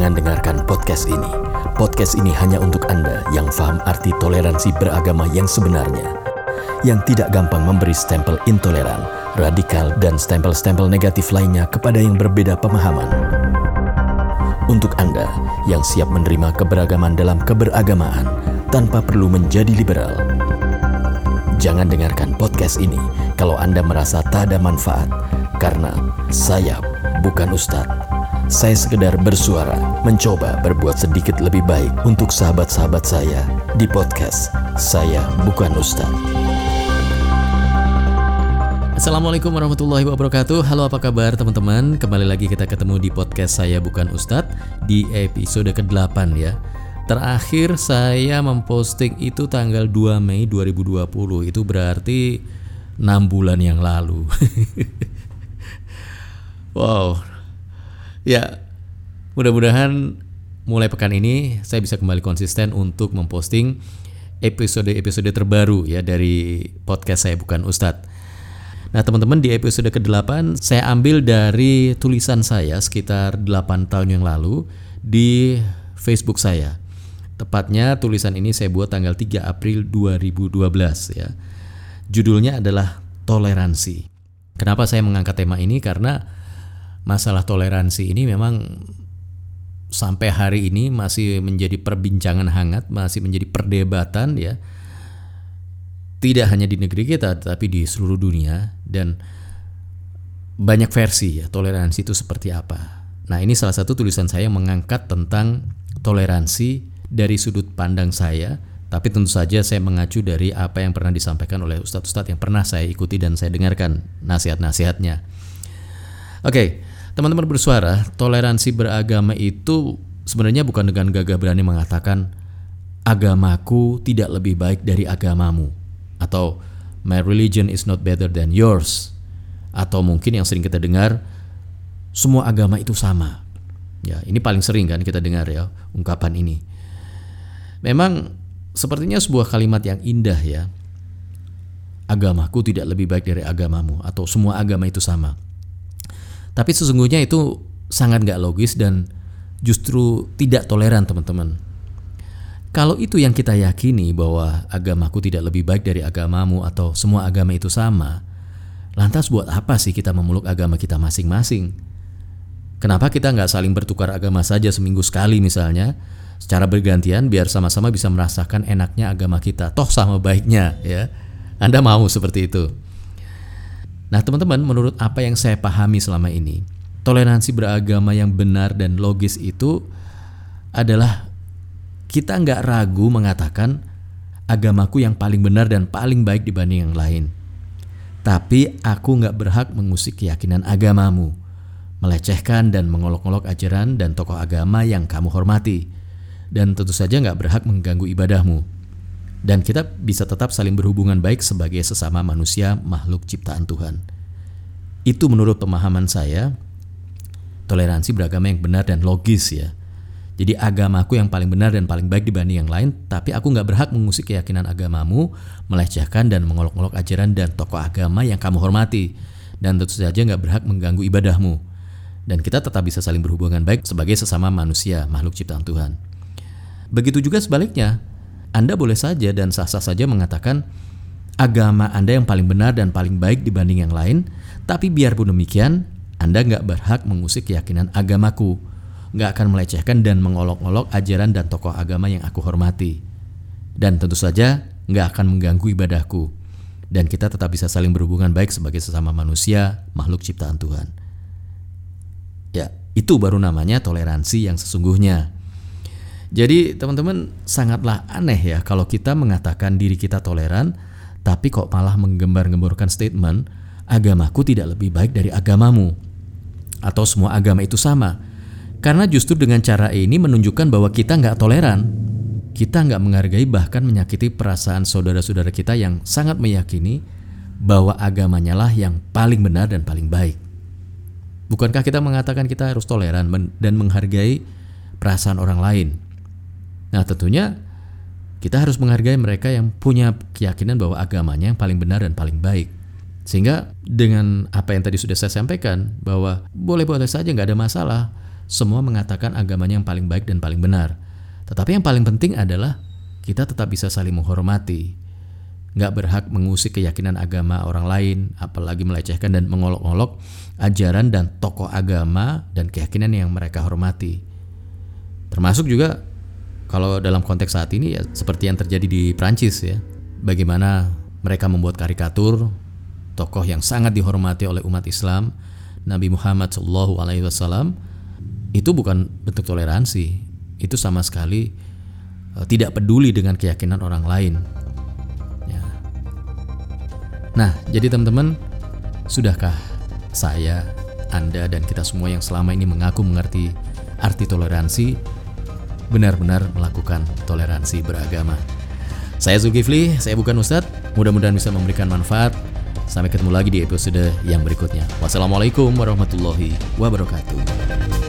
Jangan dengarkan podcast ini. Podcast ini hanya untuk Anda yang paham arti toleransi beragama yang sebenarnya. Yang tidak gampang memberi stempel intoleran, radikal, dan stempel-stempel negatif lainnya kepada yang berbeda pemahaman. Untuk Anda yang siap menerima keberagaman dalam keberagamaan tanpa perlu menjadi liberal. Jangan dengarkan podcast ini kalau Anda merasa tak ada manfaat, karena saya bukan ustadz. Saya sekedar bersuara, mencoba berbuat sedikit lebih baik untuk sahabat-sahabat saya di podcast Saya Bukan Ustadz. Assalamualaikum warahmatullahi wabarakatuh. Halo apa kabar teman-teman? Kembali lagi kita ketemu di podcast Saya Bukan Ustadz Di episode ke-8 ya. Terakhir saya memposting itu tanggal 2 Mei 2020 Itu berarti 6 bulan yang lalu. Wow Ya, mudah-mudahan mulai pekan ini saya bisa kembali konsisten untuk memposting episode-episode terbaru ya dari podcast saya bukan Ustadz. Nah teman-teman di episode ke-8 saya ambil dari tulisan saya sekitar 8 tahun yang lalu di Facebook saya. Tepatnya tulisan ini saya buat tanggal 3 April 2012 ya. Judulnya adalah toleransi. Kenapa saya mengangkat tema ini? Karena masalah toleransi ini memang sampai hari ini masih menjadi perbincangan hangat, masih menjadi perdebatan ya. Tidak hanya di negeri kita tapi di seluruh dunia dan banyak versi ya toleransi itu seperti apa. Nah, ini salah satu tulisan saya yang mengangkat tentang toleransi dari sudut pandang saya, tapi tentu saja saya mengacu dari apa yang pernah disampaikan oleh ustadz-ustadz yang pernah saya ikuti dan saya dengarkan nasihat-nasihatnya. Oke, okay, teman-teman bersuara, toleransi beragama itu sebenarnya bukan dengan gagah berani mengatakan agamaku tidak lebih baik dari agamamu atau my religion is not better than yours atau mungkin yang sering kita dengar semua agama itu sama. Ya, ini paling sering kan kita dengar ya ungkapan ini. Memang sepertinya sebuah kalimat yang indah ya. Agamaku tidak lebih baik dari agamamu atau semua agama itu sama. Tapi sesungguhnya itu sangat gak logis dan justru tidak toleran teman-teman. Kalau itu yang kita yakini bahwa agamaku tidak lebih baik dari agamamu atau semua agama itu sama, lantas buat apa sih kita memeluk agama kita masing-masing? Kenapa kita nggak saling bertukar agama saja seminggu sekali misalnya, secara bergantian biar sama-sama bisa merasakan enaknya agama kita, toh sama baiknya ya. Anda mau seperti itu? Nah, teman-teman, menurut apa yang saya pahami selama ini, toleransi beragama yang benar dan logis itu adalah kita nggak ragu mengatakan agamaku yang paling benar dan paling baik dibanding yang lain. Tapi aku nggak berhak mengusik keyakinan agamamu, melecehkan dan mengolok-olok ajaran dan tokoh agama yang kamu hormati, dan tentu saja nggak berhak mengganggu ibadahmu dan kita bisa tetap saling berhubungan baik sebagai sesama manusia makhluk ciptaan Tuhan. Itu menurut pemahaman saya toleransi beragama yang benar dan logis ya. Jadi agamaku yang paling benar dan paling baik dibanding yang lain, tapi aku nggak berhak mengusik keyakinan agamamu, melecehkan dan mengolok-olok ajaran dan tokoh agama yang kamu hormati, dan tentu saja nggak berhak mengganggu ibadahmu. Dan kita tetap bisa saling berhubungan baik sebagai sesama manusia, makhluk ciptaan Tuhan. Begitu juga sebaliknya, anda boleh saja dan sah-sah saja mengatakan agama Anda yang paling benar dan paling baik dibanding yang lain, tapi biarpun demikian, Anda nggak berhak mengusik keyakinan agamaku, nggak akan melecehkan dan mengolok-olok ajaran dan tokoh agama yang aku hormati. Dan tentu saja nggak akan mengganggu ibadahku. Dan kita tetap bisa saling berhubungan baik sebagai sesama manusia, makhluk ciptaan Tuhan. Ya, itu baru namanya toleransi yang sesungguhnya. Jadi teman-teman sangatlah aneh ya kalau kita mengatakan diri kita toleran, tapi kok malah menggembar-gemborkan statement agamaku tidak lebih baik dari agamamu atau semua agama itu sama. Karena justru dengan cara ini menunjukkan bahwa kita nggak toleran, kita nggak menghargai bahkan menyakiti perasaan saudara-saudara kita yang sangat meyakini bahwa agamanya lah yang paling benar dan paling baik. Bukankah kita mengatakan kita harus toleran dan menghargai perasaan orang lain? Nah, tentunya kita harus menghargai mereka yang punya keyakinan bahwa agamanya yang paling benar dan paling baik. Sehingga dengan apa yang tadi sudah saya sampaikan bahwa boleh-boleh saja nggak ada masalah semua mengatakan agamanya yang paling baik dan paling benar. Tetapi yang paling penting adalah kita tetap bisa saling menghormati. Nggak berhak mengusik keyakinan agama orang lain, apalagi melecehkan dan mengolok-olok ajaran dan tokoh agama dan keyakinan yang mereka hormati. Termasuk juga kalau dalam konteks saat ini ya seperti yang terjadi di Prancis ya. Bagaimana mereka membuat karikatur tokoh yang sangat dihormati oleh umat Islam, Nabi Muhammad Shallallahu alaihi wasallam itu bukan bentuk toleransi. Itu sama sekali uh, tidak peduli dengan keyakinan orang lain. Ya. Nah, jadi teman-teman, sudahkah saya, Anda dan kita semua yang selama ini mengaku mengerti arti toleransi benar-benar melakukan toleransi beragama? Saya Zulkifli, saya bukan Ustadz. Mudah-mudahan bisa memberikan manfaat. Sampai ketemu lagi di episode yang berikutnya. Wassalamualaikum warahmatullahi wabarakatuh.